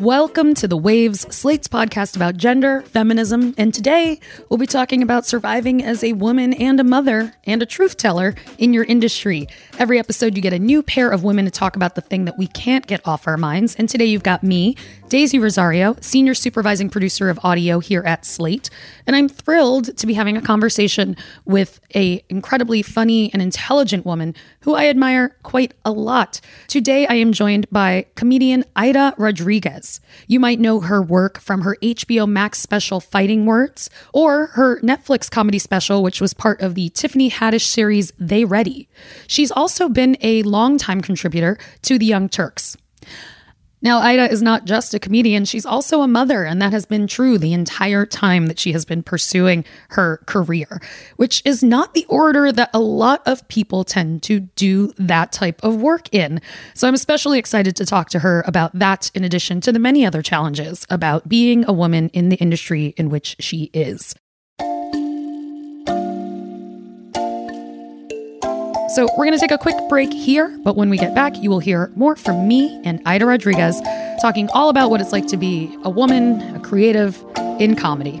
Welcome to The Waves, Slate's podcast about gender, feminism, and today we'll be talking about surviving as a woman and a mother and a truth teller in your industry. Every episode, you get a new pair of women to talk about the thing that we can't get off our minds. And today, you've got me, Daisy Rosario, senior supervising producer of audio here at Slate, and I'm thrilled to be having a conversation with a incredibly funny and intelligent woman who I admire quite a lot. Today, I am joined by comedian Aida Rodriguez. You might know her work from her HBO Max special Fighting Words or her Netflix comedy special, which was part of the Tiffany Haddish series They Ready. She's also been a longtime contributor to The Young Turks. Now, Aida is not just a comedian, she's also a mother, and that has been true the entire time that she has been pursuing her career, which is not the order that a lot of people tend to do that type of work in. So I'm especially excited to talk to her about that, in addition to the many other challenges about being a woman in the industry in which she is. So we're going to take a quick break here, but when we get back, you will hear more from me and Aida Rodriguez talking all about what it's like to be a woman, a creative in comedy.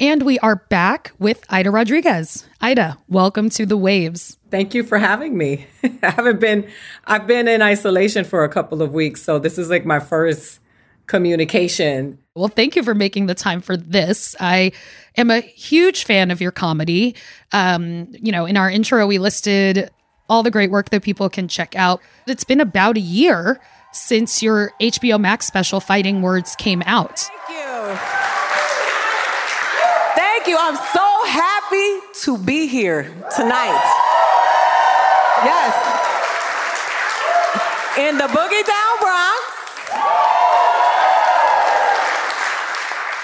And we are back with Aida Rodriguez. Aida, welcome to the waves. Thank you for having me. I haven't been I've been in isolation for a couple of weeks, so this is like my first communication. Well, thank you for making the time for this. I am a huge fan of your comedy. Um, you know, in our intro we listed all the great work that people can check out. It's been about a year since your HBO Max special Fighting Words came out. Thank you. Thank you. I'm so happy to be here tonight. Yes. In the Boogie Down Bronx.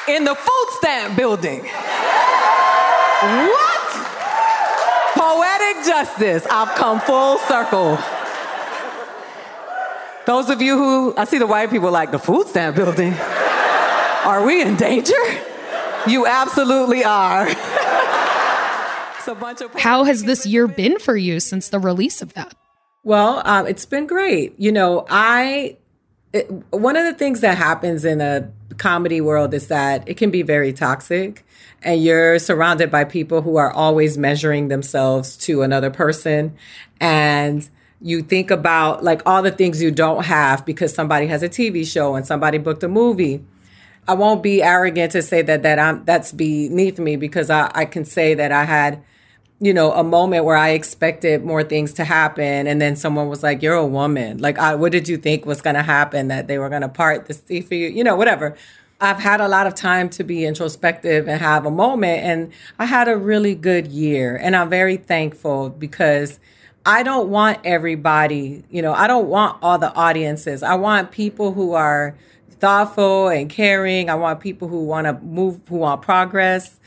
In the food stamp building. What? Poetic justice. I've come full circle. Those of you who, I see the white people like the food stamp building. Are we in danger? You absolutely are. How has this year been for you since the release of that? Well, um, it's been great. You know, I it, one of the things that happens in a comedy world is that it can be very toxic, and you're surrounded by people who are always measuring themselves to another person, and you think about like all the things you don't have because somebody has a TV show and somebody booked a movie I won't be arrogant to say that that I'm that's beneath me because I, I can say that I had, you know, a moment where I expected more things to happen, and then someone was like, "You're a woman. Like, I, what did you think was going to happen? That they were going to part the sea for you? You know, whatever." I've had a lot of time to be introspective and have a moment, and I had a really good year, and I'm very thankful because. I don't want everybody, you know, I don't want all the audiences. I want people who are thoughtful and caring. I want people who want to move, who want progress.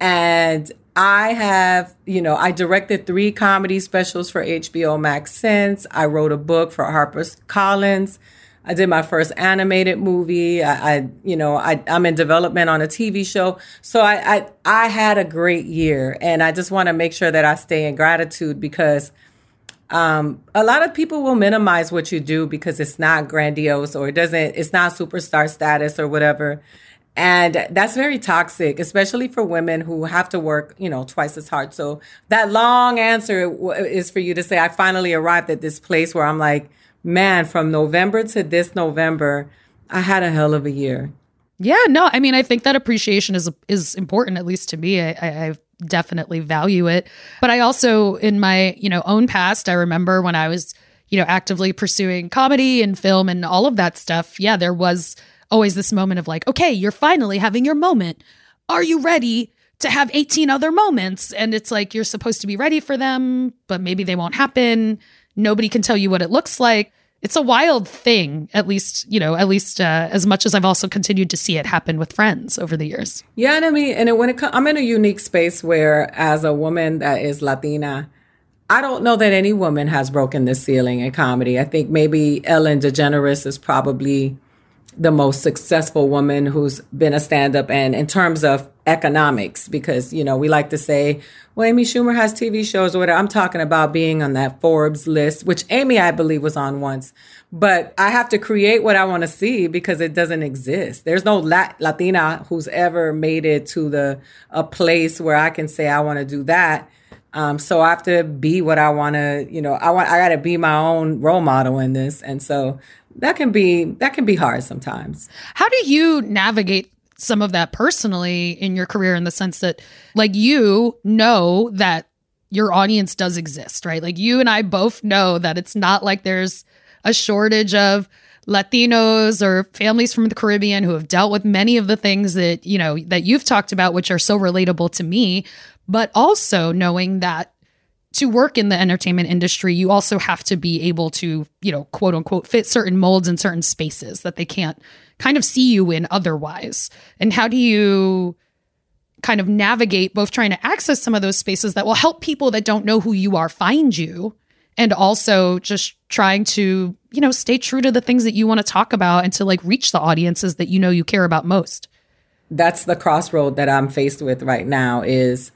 And I have, you know, I directed three comedy specials for HBO Max since. I wrote a book for Harper's Collins. I did my first animated movie. I, I you know, I, I'm in development on a TV show. So I, I, I had a great year, and I just want to make sure that I stay in gratitude because um, a lot of people will minimize what you do because it's not grandiose or it doesn't, it's not superstar status or whatever. And that's very toxic, especially for women who have to work, you know, twice as hard. So that long answer is for you to say, I finally arrived at this place where I'm like, man, from November to this November, I had a hell of a year. Yeah, no, I mean, I think that appreciation is is important, at least to me. I, I, definitely value it, but I also, in my you know own past, I remember when I was you know actively pursuing comedy and film and all of that stuff. Yeah, there was always this moment of like, okay, you're finally having your moment. Are you ready to have 18 other moments? And it's like you're supposed to be ready for them, but maybe they won't happen. Nobody can tell you what it looks like it's a wild thing at least you know at least uh, as much as i've also continued to see it happen with friends over the years. Yeah and i mean and when it comes i'm in a unique space where as a woman that is latina i don't know that any woman has broken the ceiling in comedy. I think maybe ellen degeneres is probably the most successful woman who's been a stand-up and in terms of economics because you know we like to say well amy schumer has tv shows or whatever. I'm talking about being on that forbes list which amy i believe was on once. But i have to create what i want to see because it doesn't exist. There's no latina who's ever made it to the a place where i can say i want to do that. Um, so I have to be what I want to, you know, I want, I got to be my own role model in this. And so that can be that can be hard sometimes. How do you navigate some of that personally in your career in the sense that like you know that your audience does exist, right? Like you and I both know that it's not like there's a shortage of Latinos or families from the Caribbean who have dealt with many of the things that, you know, that you've talked about which are so relatable to me, but also knowing that to work in the entertainment industry, you also have to be able to, you know, quote unquote, fit certain molds in certain spaces that they can't kind of see you in otherwise. And how do you kind of navigate both trying to access some of those spaces that will help people that don't know who you are find you and also just trying to, you know, stay true to the things that you want to talk about and to like reach the audiences that you know you care about most? That's the crossroad that I'm faced with right now is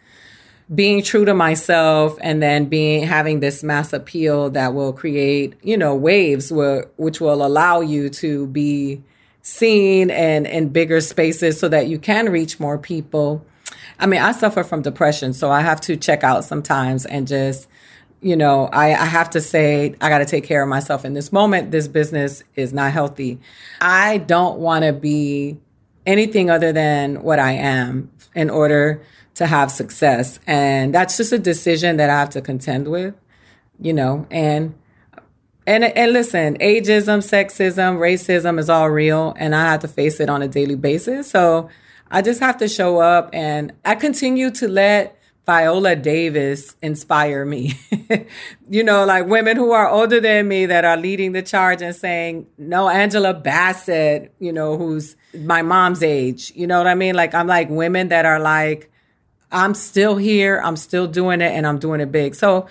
being true to myself and then being having this mass appeal that will create you know waves where, which will allow you to be seen and in bigger spaces so that you can reach more people. I mean i suffer from depression so i have to check out sometimes and just you know i, I have to say i got to take care of myself in this moment. This business is not healthy. I don't want to be anything other than what i am in order to have success. And that's just a decision that I have to contend with, you know, and and and listen, ageism, sexism, racism is all real and I have to face it on a daily basis. So I just have to show up and I continue to let Viola Davis inspire me. you know, like women who are older than me that are leading the charge and saying, no, Angela Bassett, you know, who's my mom's age. You know what I mean? Like, I'm like women that are like, I'm still here. I'm still doing it and I'm doing it big. So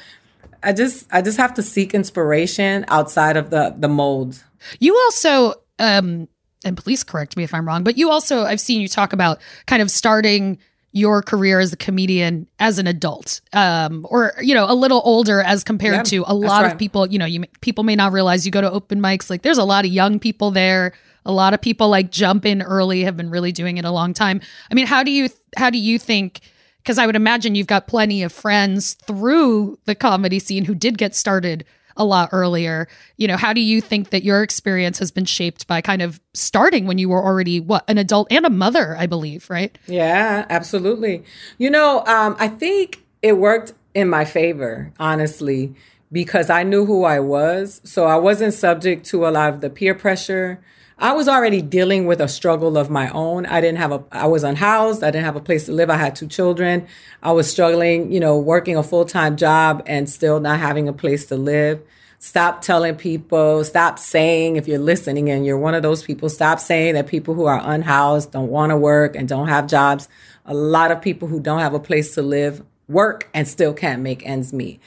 I just I just have to seek inspiration outside of the the mold. You also um and please correct me if I'm wrong, but you also I've seen you talk about kind of starting your career as a comedian as an adult um, or you know a little older as compared yeah, to a lot right. of people you know you people may not realize you go to open mics like there's a lot of young people there a lot of people like jump in early have been really doing it a long time i mean how do you how do you think because I would imagine you've got plenty of friends through the comedy scene who did get started a lot earlier. You know, how do you think that your experience has been shaped by kind of starting when you were already what an adult and a mother, I believe, right? Yeah, absolutely. You know, um, I think it worked in my favor, honestly, because I knew who I was, so I wasn't subject to a lot of the peer pressure I was already dealing with a struggle of my own. I didn't have a, I was unhoused. I didn't have a place to live. I had two children. I was struggling, you know, working a full time job and still not having a place to live. Stop telling people, stop saying, if you're listening and you're one of those people, stop saying that people who are unhoused don't want to work and don't have jobs. A lot of people who don't have a place to live work and still can't make ends meet.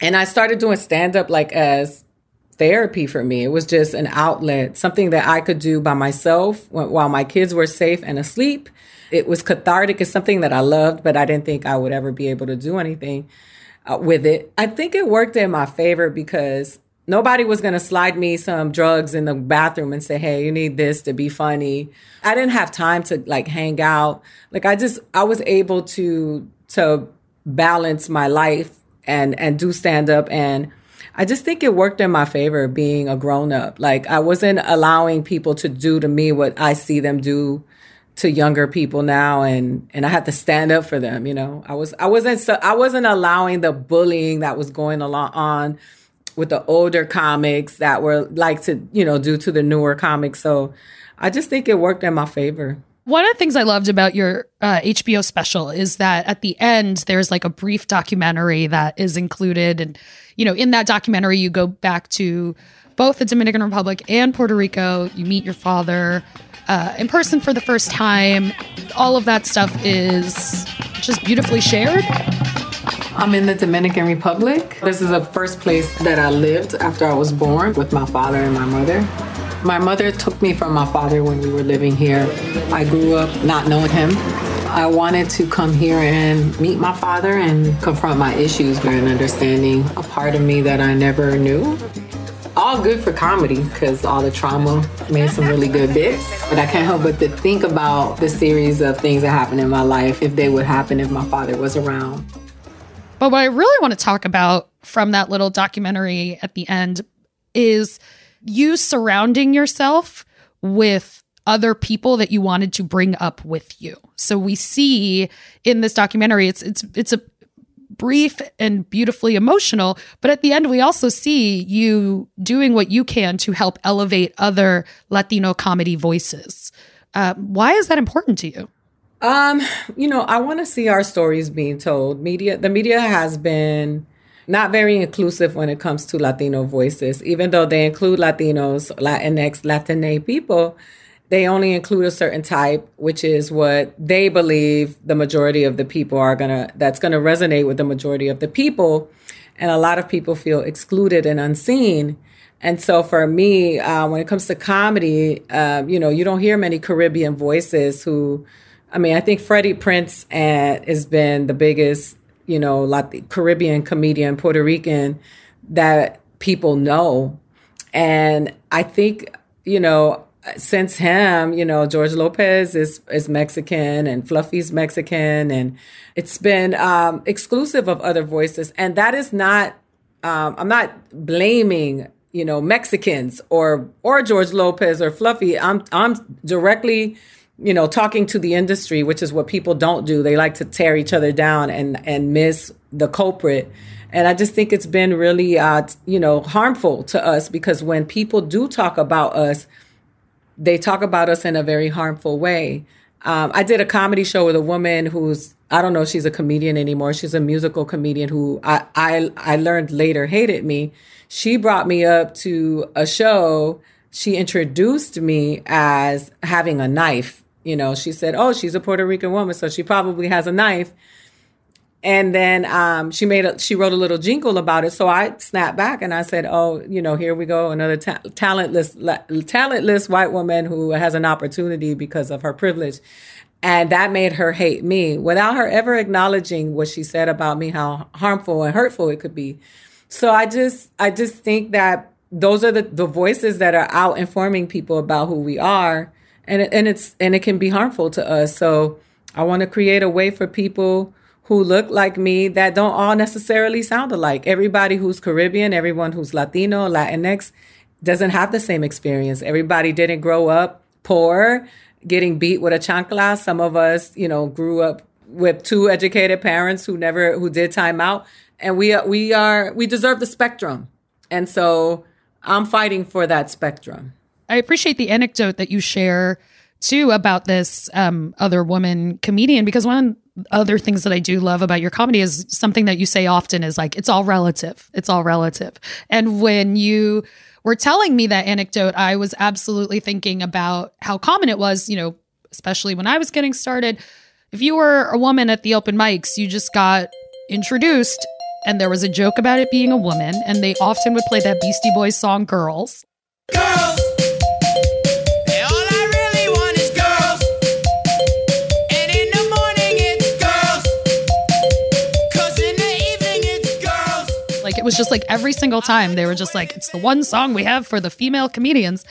And I started doing stand up like as therapy for me. It was just an outlet, something that I could do by myself while my kids were safe and asleep. It was cathartic. It's something that I loved, but I didn't think I would ever be able to do anything uh, with it. I think it worked in my favor because nobody was going to slide me some drugs in the bathroom and say, "Hey, you need this to be funny." I didn't have time to like hang out. Like I just I was able to to balance my life and and do stand up and I just think it worked in my favor being a grown up. Like I wasn't allowing people to do to me what I see them do to younger people now and and I had to stand up for them, you know. I was I wasn't so, I wasn't allowing the bullying that was going along on with the older comics that were like to, you know, do to the newer comics. So I just think it worked in my favor. One of the things I loved about your uh, HBO special is that at the end, there's like a brief documentary that is included. And, you know, in that documentary, you go back to both the Dominican Republic and Puerto Rico. You meet your father uh, in person for the first time. All of that stuff is just beautifully shared. I'm in the Dominican Republic. This is the first place that I lived after I was born with my father and my mother. My mother took me from my father when we were living here. I grew up not knowing him. I wanted to come here and meet my father and confront my issues and understanding a part of me that I never knew. All good for comedy because all the trauma made some really good bits. But I can't help but to think about the series of things that happened in my life if they would happen if my father was around. But what I really want to talk about from that little documentary at the end is you surrounding yourself with other people that you wanted to bring up with you. So we see in this documentary it's it's it's a brief and beautifully emotional, but at the end we also see you doing what you can to help elevate other Latino comedy voices. Uh, why is that important to you? Um, you know, I want to see our stories being told. Media, the media has been not very inclusive when it comes to Latino voices. Even though they include Latinos, Latinx, Latine people, they only include a certain type, which is what they believe the majority of the people are gonna, that's gonna resonate with the majority of the people. And a lot of people feel excluded and unseen. And so for me, uh, when it comes to comedy, uh, you know, you don't hear many Caribbean voices who, I mean, I think Freddie Prinze uh, has been the biggest you know, the Caribbean comedian, Puerto Rican that people know. And I think, you know, since him, you know, George Lopez is is Mexican and Fluffy's Mexican, and it's been um, exclusive of other voices. And that is not. Um, I'm not blaming you know Mexicans or or George Lopez or Fluffy. I'm I'm directly you know, talking to the industry, which is what people don't do. They like to tear each other down and and miss the culprit. And I just think it's been really, uh, you know, harmful to us because when people do talk about us, they talk about us in a very harmful way. Um, I did a comedy show with a woman who's I don't know if she's a comedian anymore. She's a musical comedian who I I, I learned later hated me. She brought me up to a show. She introduced me as having a knife you know, she said, "Oh, she's a Puerto Rican woman, so she probably has a knife." And then um, she made a, she wrote a little jingle about it. So I snapped back and I said, "Oh, you know, here we go, another ta- talentless talentless white woman who has an opportunity because of her privilege." And that made her hate me without her ever acknowledging what she said about me, how harmful and hurtful it could be. So I just I just think that those are the, the voices that are out informing people about who we are and it, and it's and it can be harmful to us. So I want to create a way for people who look like me that don't all necessarily sound alike. Everybody who's Caribbean, everyone who's Latino, Latinx doesn't have the same experience. Everybody didn't grow up poor, getting beat with a chancla. Some of us, you know, grew up with two educated parents who never who did time out, and we we are we deserve the spectrum. And so I'm fighting for that spectrum. I appreciate the anecdote that you share too about this um, other woman comedian because one other things that I do love about your comedy is something that you say often is like it's all relative. It's all relative. And when you were telling me that anecdote, I was absolutely thinking about how common it was, you know, especially when I was getting started. If you were a woman at the open mics, you just got introduced and there was a joke about it being a woman and they often would play that Beastie Boys song Girls. Girls It was just like every single time they were just like, it's the one song we have for the female comedians.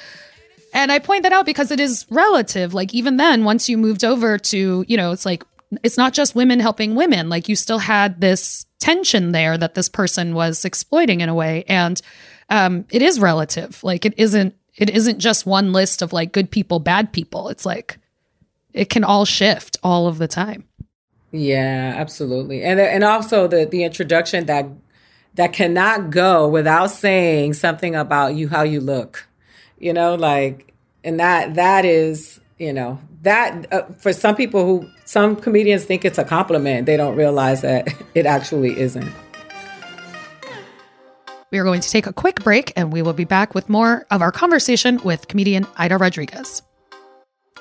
And I point that out because it is relative. Like, even then, once you moved over to, you know, it's like, it's not just women helping women. Like, you still had this tension there that this person was exploiting in a way. And um, it is relative. Like, it isn't, it isn't just one list of like good people, bad people. It's like, it can all shift all of the time. Yeah, absolutely. And and also the the introduction that that cannot go without saying something about you how you look. You know, like and that that is, you know, that uh, for some people who some comedians think it's a compliment, they don't realize that it actually isn't. We are going to take a quick break and we will be back with more of our conversation with comedian Aida Rodriguez.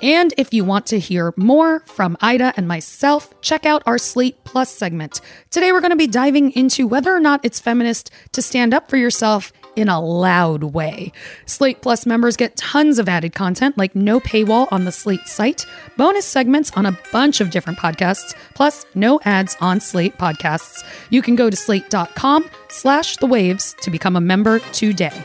And if you want to hear more from Aida and myself, check out our Slate Plus segment. Today, we're going to be diving into whether or not it's feminist to stand up for yourself in a loud way. Slate Plus members get tons of added content like no paywall on the Slate site, bonus segments on a bunch of different podcasts, plus no ads on Slate podcasts. You can go to slate.com slash the waves to become a member today.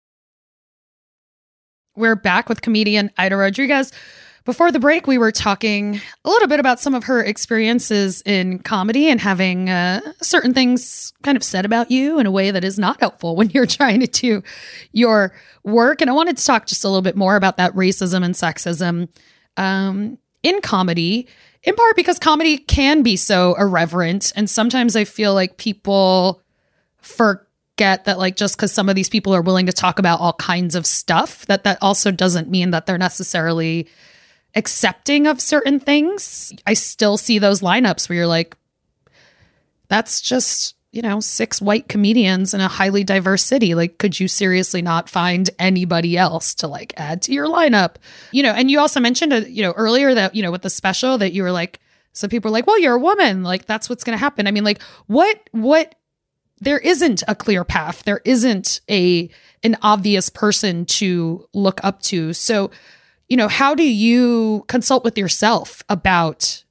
We're back with comedian Aida Rodriguez. Before the break, we were talking a little bit about some of her experiences in comedy and having uh, certain things kind of said about you in a way that is not helpful when you're trying to do your work. And I wanted to talk just a little bit more about that racism and sexism um, in comedy, in part because comedy can be so irreverent. And sometimes I feel like people forget that like just because some of these people are willing to talk about all kinds of stuff that that also doesn't mean that they're necessarily accepting of certain things. I still see those lineups where you're like that's just you know six white comedians in a highly diverse city. Like could you seriously not find anybody else to like add to your lineup? You know and you also mentioned uh, you know earlier that you know with the special that you were like some people are like well you're a woman. Like that's what's going to happen. I mean like what what there isn't a clear path. There isn't a an obvious person to look up to. So, you know, how do you consult with yourself about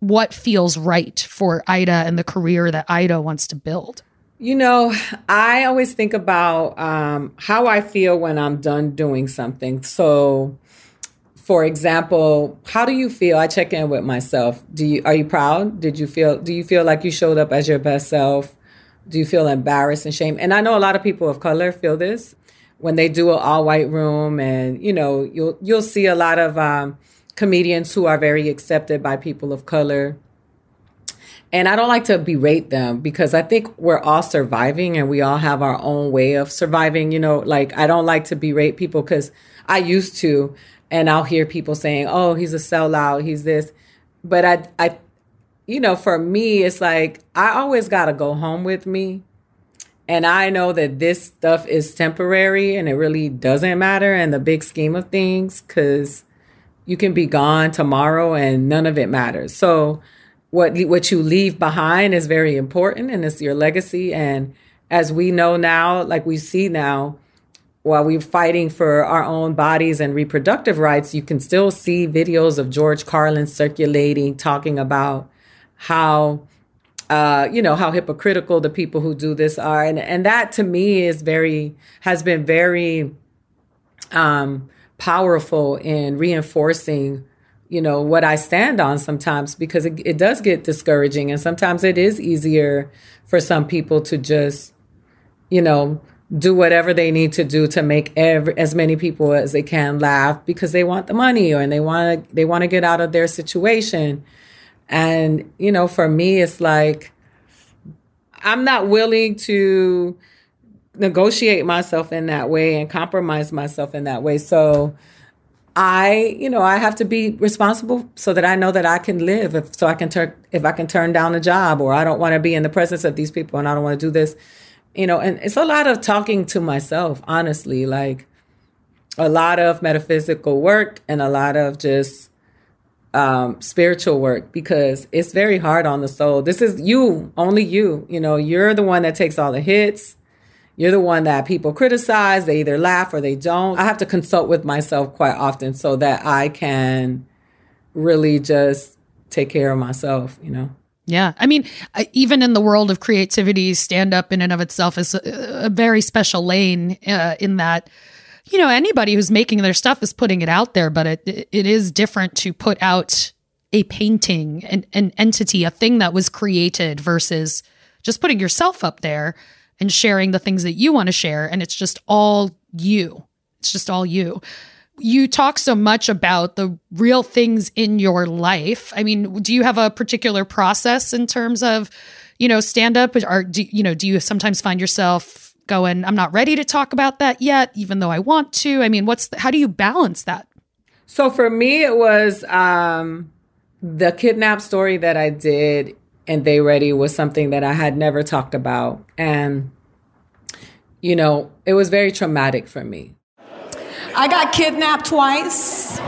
what feels right for Aida and the career that Aida wants to build? You know, I always think about um, how I feel when I'm done doing something. So, for example, how do you feel? I check in with myself. Do you are you proud? Did you feel? Do you feel like you showed up as your best self? Do you feel embarrassed and shame? And I know a lot of people of color feel this when they do an all white room, and you know you'll you'll see a lot of um, comedians who are very accepted by people of color. And I don't like to berate them because I think we're all surviving and we all have our own way of surviving. You know, like I don't like to berate people because I used to, and I'll hear people saying, "Oh, he's a sellout, he's this," but I I you know, for me, it's like I always got to go home with me. And I know that this stuff is temporary and it really doesn't matter in the big scheme of things because you can be gone tomorrow and none of it matters. So, what, what you leave behind is very important and it's your legacy. And as we know now, like we see now, while we're fighting for our own bodies and reproductive rights, you can still see videos of George Carlin circulating talking about how uh, you know how hypocritical the people who do this are, and and that to me is very has been very um, powerful in reinforcing you know what I stand on sometimes because it, it does get discouraging, and sometimes it is easier for some people to just you know do whatever they need to do to make every, as many people as they can laugh because they want the money or and they want to they want to get out of their situation and, you know, for me, it's like, I'm not willing to negotiate myself in that way and compromise myself in that way. So I, you know, I have to be responsible so that I know that I can live. If, so I can turn if I can turn down a job or I don't want to be in the presence of these people and I don't want to do this, you know. And it's a lot of talking to myself, honestly, like a lot of metaphysical work and a lot of just um, spiritual work because it's very hard on the soul. This is you, only you. You know, you're the one that takes all the hits you're the one that people criticize. They either laugh or they don't. I have to consult with myself quite often so that I can really just take care of myself, you know? Yeah. I mean, even in the world of creativity, stand up in and of itself is a, a very special lane uh, in that, you know, anybody who's making their stuff is putting it out there, but it, it is different to put out a painting, an, an entity, a thing that was created versus just putting yourself up there and sharing the things that you want to share. And it's just all you. It's just all you. You talk so much about the real things in your life. I mean, do you have a particular process in terms of, you know, stand up? Or, do, you know, do you sometimes find yourself going, I'm not ready to talk about that yet, even though I want to? I mean, what's, the, how do you balance that? So for me, it was um, the kidnap story that I did and They Ready was something that I had never talked about. And, you know, it was very traumatic for me. I got kidnapped twice.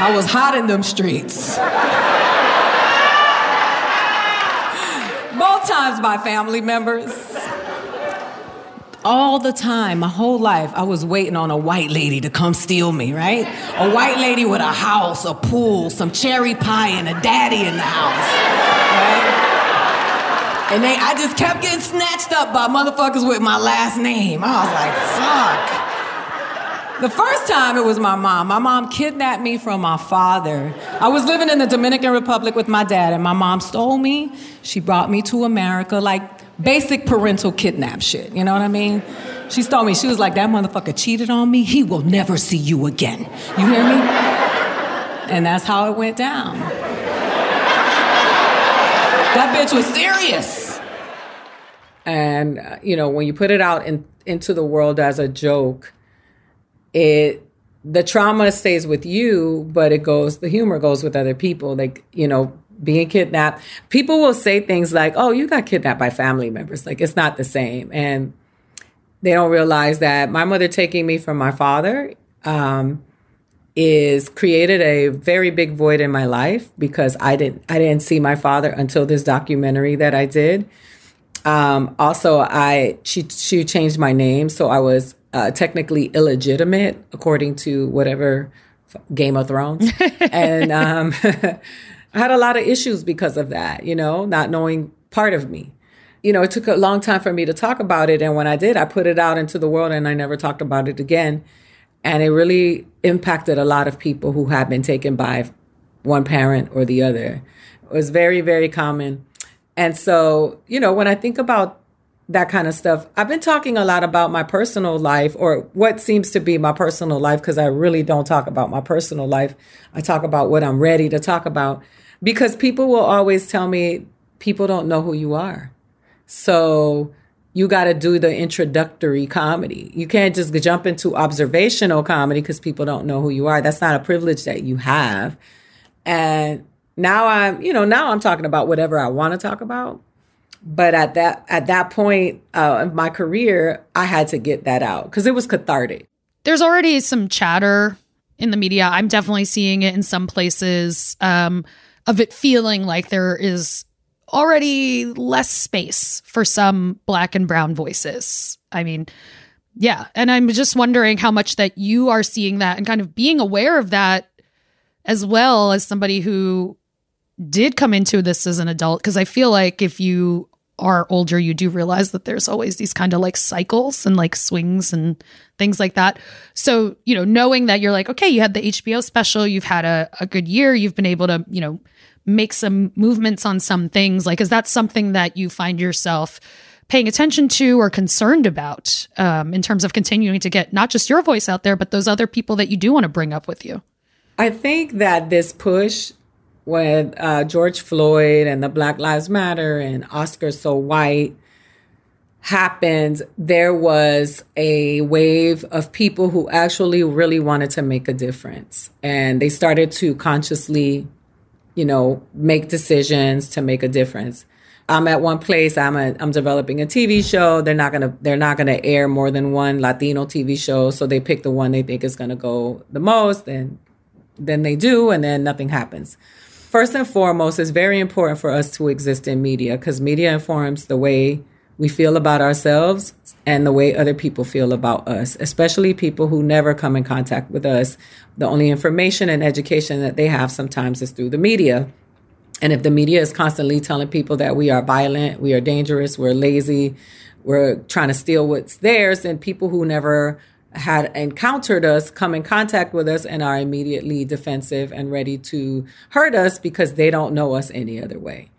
I was hot in them streets. Both times by family members all the time, my whole life, I was waiting on a white lady to come steal me, right? A white lady with a house, a pool, some cherry pie, and a daddy in the house, right? And they, I just kept getting snatched up by motherfuckers with my last name. I was like, fuck. The first time it was my mom. My mom kidnapped me from my father. I was living in the Dominican Republic with my dad, and my mom stole me. She brought me to America like basic parental kidnap shit. You know what I mean? She stole me, she was like, that motherfucker cheated on me. He will never see you again. You hear me? And that's how it went down. That bitch was serious. And, uh, you know, when you put it out in, into the world as a joke, it, the trauma stays with you, but it goes, the humor goes with other people. Like, you know, being kidnapped. People will say things like, oh, you got kidnapped by family members. Like, it's not the same. And they don't realize that my mother taking me from my father um, is created a very big void in my life because I didn't I didn't see my father until this documentary that I did. Um, also, I she she changed my name, so I was uh, technically illegitimate according to whatever Game of Thrones, and um, I had a lot of issues because of that, you know, not knowing part of me. You know, it took a long time for me to talk about it. And when I did, I put it out into the world and I never talked about it again. And it really impacted a lot of people who had been taken by one parent or the other. It was very, very common. And so, you know, when I think about that kind of stuff, I've been talking a lot about my personal life or what seems to be my personal life because I really don't talk about my personal life. I talk about what I'm ready to talk about because people will always tell me people don't know who you are. So you got to do the introductory comedy. You can't just jump into observational comedy because people don't know who you are. That's not a privilege that you have. And now I'm, you know, now I'm talking about whatever I want to talk about. But at that at that point uh, of my career, I had to get that out because it was cathartic. There's already some chatter in the media. I'm definitely seeing it in some places. Um, of it feeling like there is already less space for some black and brown voices. I mean, yeah. And I'm just wondering how much that you are seeing that and kind of being aware of that as well as somebody who did come into this as an adult. Cause I feel like if you are older, you do realize that there's always these kind of like cycles and like swings and things like that. So, you know, knowing that you're like, okay, you had the HBO special, you've had a, a good year, you've been able to, you know, make some movements on some things? Like, is that something that you find yourself paying attention to or concerned about um, in terms of continuing to get not just your voice out there, but those other people that you do want to bring up with you? I think that this push when uh, George Floyd and the Black Lives Matter and Oscar So White happened, there was a wave of people who actually really wanted to make a difference. And they started to consciously, you know, make decisions to make a difference. I'm at one place. I'm a, I'm developing a TV show. They're not gonna they're not gonna air more than one Latino TV show. So they pick the one they think is gonna go the most, and then they do, and then nothing happens. First and foremost, it's very important for us to exist in media because media informs the way we feel about ourselves and the way other people feel about us, especially people who never come in contact with us. The only information and education that they have sometimes is through the media. And if the media is constantly telling people that we are violent, we are dangerous, we're lazy, we're trying to steal what's theirs, then people who never had encountered us come in contact with us and are immediately defensive and ready to hurt us because they don't know us any other way.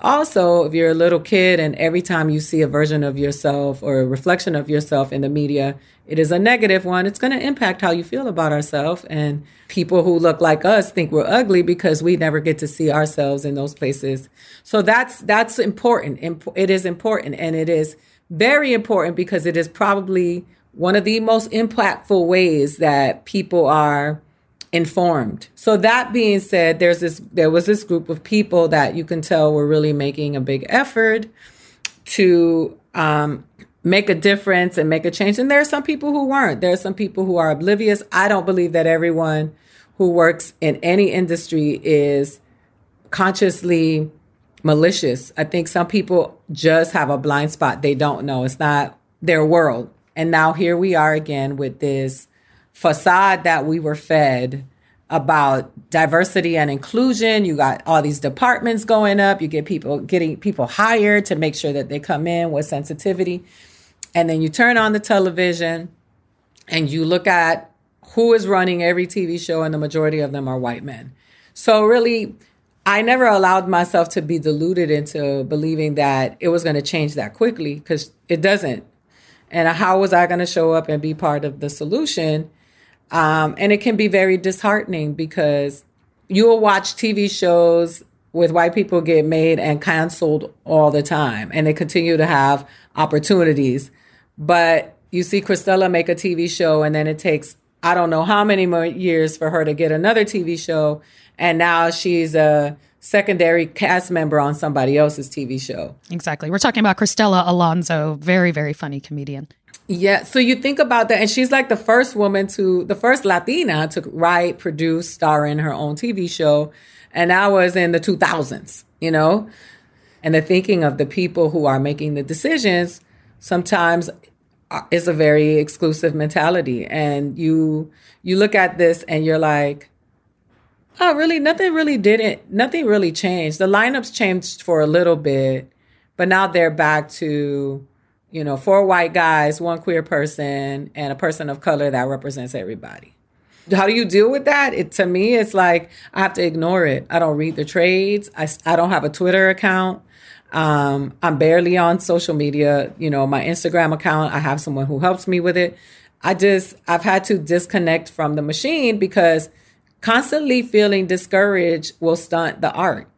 Also, if you're a little kid and every time you see a version of yourself or a reflection of yourself in the media, it is a negative one, it's going to impact how you feel about ourselves. And people who look like us think we're ugly because we never get to see ourselves in those places. So that's that's important. It is important and it is very important because it is probably one of the most impactful ways that people are informed. So that being said, there's this there was this group of people that you can tell were really making a big effort to um, make a difference and make a change. And there are some people who weren't. There are some people who are oblivious. I don't believe that everyone who works in any industry is consciously malicious. I think some people just have a blind spot. They don't know. It's not their world. And now here we are again with this facade that we were fed about diversity and inclusion. You got all these departments going up. You get people getting people hired to make sure that they come in with sensitivity. And then you turn on the television and you look at who is running every TV show, and the majority of them are white men. So, really, I never allowed myself to be deluded into believing that it was going to change that quickly because it doesn't. And how was I going to show up and be part of the solution um, and it can be very disheartening because you will watch TV shows with white people get made and canceled all the time, and they continue to have opportunities. But you see Cristela make a TV show, and then it takes I don't know how many more years for her to get another TV show, and now she's a secondary cast member on somebody else's TV show. Exactly. We're talking about Cristela Alonzo, very very funny comedian. Yeah. So you think about that, and she's like the first woman to, the first Latina to write, produce, star in her own TV show. And that was in the 2000s, you know? And the thinking of the people who are making the decisions sometimes uh, is a very exclusive mentality. And you, you look at this and you're like, oh, really? Nothing really didn't, nothing really changed. The lineups changed for a little bit, but now they're back to, you know, four white guys, one queer person, and a person of color that represents everybody. How do you deal with that? It to me, it's like I have to ignore it. I don't read the trades. I, I don't have a Twitter account. Um, I'm barely on social media. You know, my Instagram account, I have someone who helps me with it. I just, I've had to disconnect from the machine because constantly feeling discouraged will stunt the art.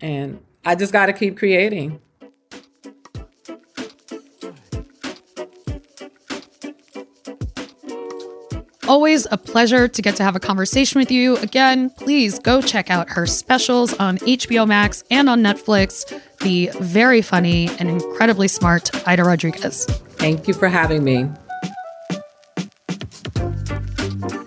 And I just got to keep creating. Always a pleasure to get to have a conversation with you. Again, please go check out her specials on HBO Max and on Netflix. The very funny and incredibly smart Aida Rodriguez. Thank you for having me.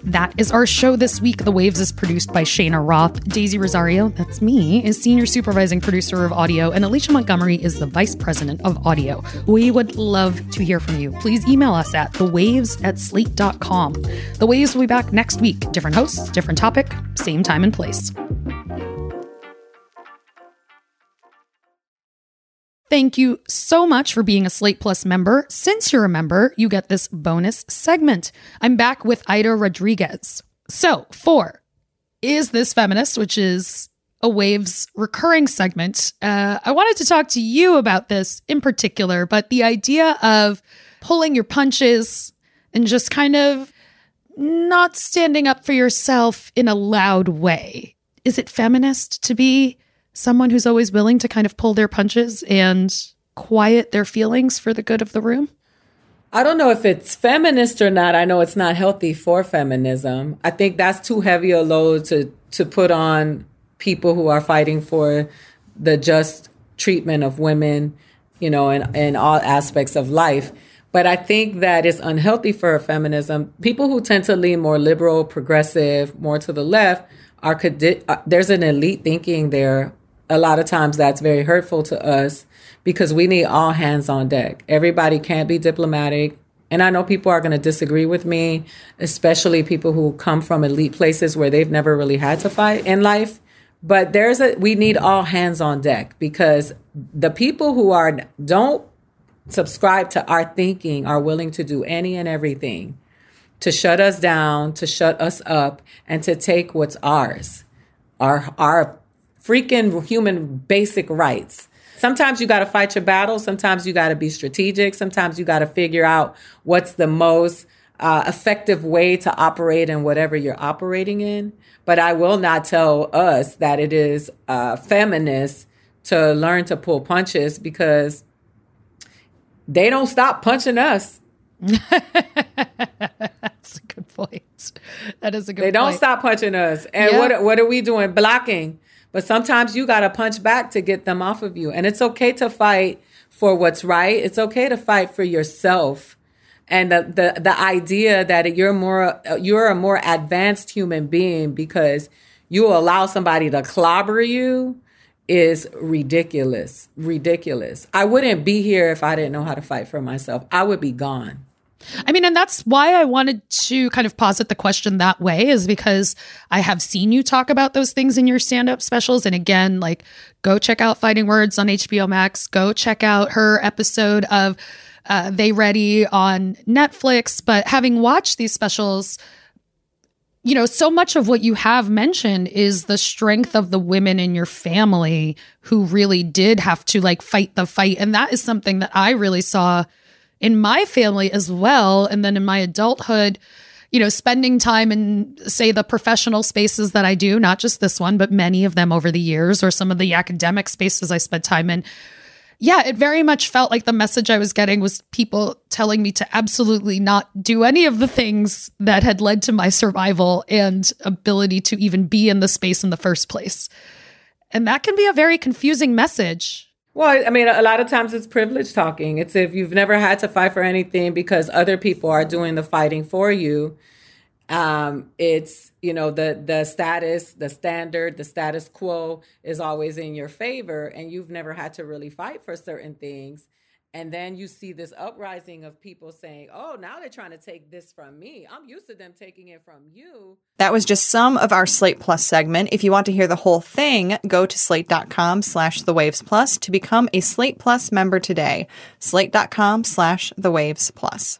That is our show this week. The Waves is produced by Cheyna Roth. Daisy Rosario, that's me, is senior supervising producer of audio, and Alicia Montgomery is the vice president of audio. We would love to hear from you. Please email us at thewaves at slate.com. The Waves will be back next week. Different hosts, different topic, same time and place. Thank you so much for being a Slate Plus member. Since you're a member, you get this bonus segment. I'm back with Aida Rodriguez. So, for Is This Feminist, which is a Waves recurring segment, uh, I wanted to talk to you about this in particular, but the idea of pulling your punches and just kind of not standing up for yourself in a loud way. is it feminist to be someone who's always willing to kind of pull their punches and quiet their feelings for the good of the room? I don't know if it's feminist or not. I know it's not healthy for feminism. I think that's too heavy a load to to put on people who are fighting for the just treatment of women, you know, in, in all aspects of life. But I think that it's unhealthy for feminism. People who tend to lean more liberal, progressive, more to the left, are uh, there's an elite thinking there. A lot of times that's very hurtful to us because we need all hands on deck. Everybody can't be diplomatic. And I know people are going to disagree with me, especially people who come from elite places where they've never really had to fight in life. But there's a we need all hands on deck because the people who are don't subscribe to our thinking are willing to do any and everything to shut us down, to shut us up, and to take what's ours. Our our freaking human basic rights. Sometimes you got to fight your battle. Sometimes you got to be strategic. Sometimes you got to figure out what's the most uh, effective way to operate in whatever you're operating in. But I will not tell us that it is uh, feminist to learn to pull punches because they don't stop punching us. That's a good point. That is a good. Point. They don't stop punching us, and yep. what what are we doing? Blocking. But sometimes you got to punch back to get them off of you, and it's okay to fight for what's right. It's okay to fight for yourself. And the, the the idea that you're more you're a more advanced human being because you allow somebody to clobber you is ridiculous. Ridiculous. I wouldn't be here if i didn't know how to fight for myself. I would be gone I mean, and that's why I wanted to kind of posit the question that way, is because I have seen you talk about those things in your stand up specials. And again, like, go check out Fighting Words on HBO Max, go check out her episode of uh, They Ready on Netflix. But having watched these specials, you know, so much of what you have mentioned is the strength of the women in your family who really did have to like fight the fight. And that is something that I really saw in my family as well. And then in my adulthood, you know, spending time in, say, the professional spaces that I do, not just this one, but many of them over the years, or some of the academic spaces I spent time in, yeah, it very much felt like the message I was getting was people telling me to absolutely not do any of the things that had led to my survival and ability to even be in the space in the first place. And that can be a very confusing message. Well, I mean, a lot of times it's privilege talking. It's if you've never had to fight for anything because other people are doing the fighting for you um, it's you know the the status the standard the status quo is always in your favor and you've never had to really fight for certain things and then you see this uprising of people saying oh now they're trying to take this from me. I'm used to them taking it from you. That was just some of our slate plus segment. If you want to hear the whole thing go to slate.com slash the waves plus to become a slate plus member today. Slate.com slash the waves plus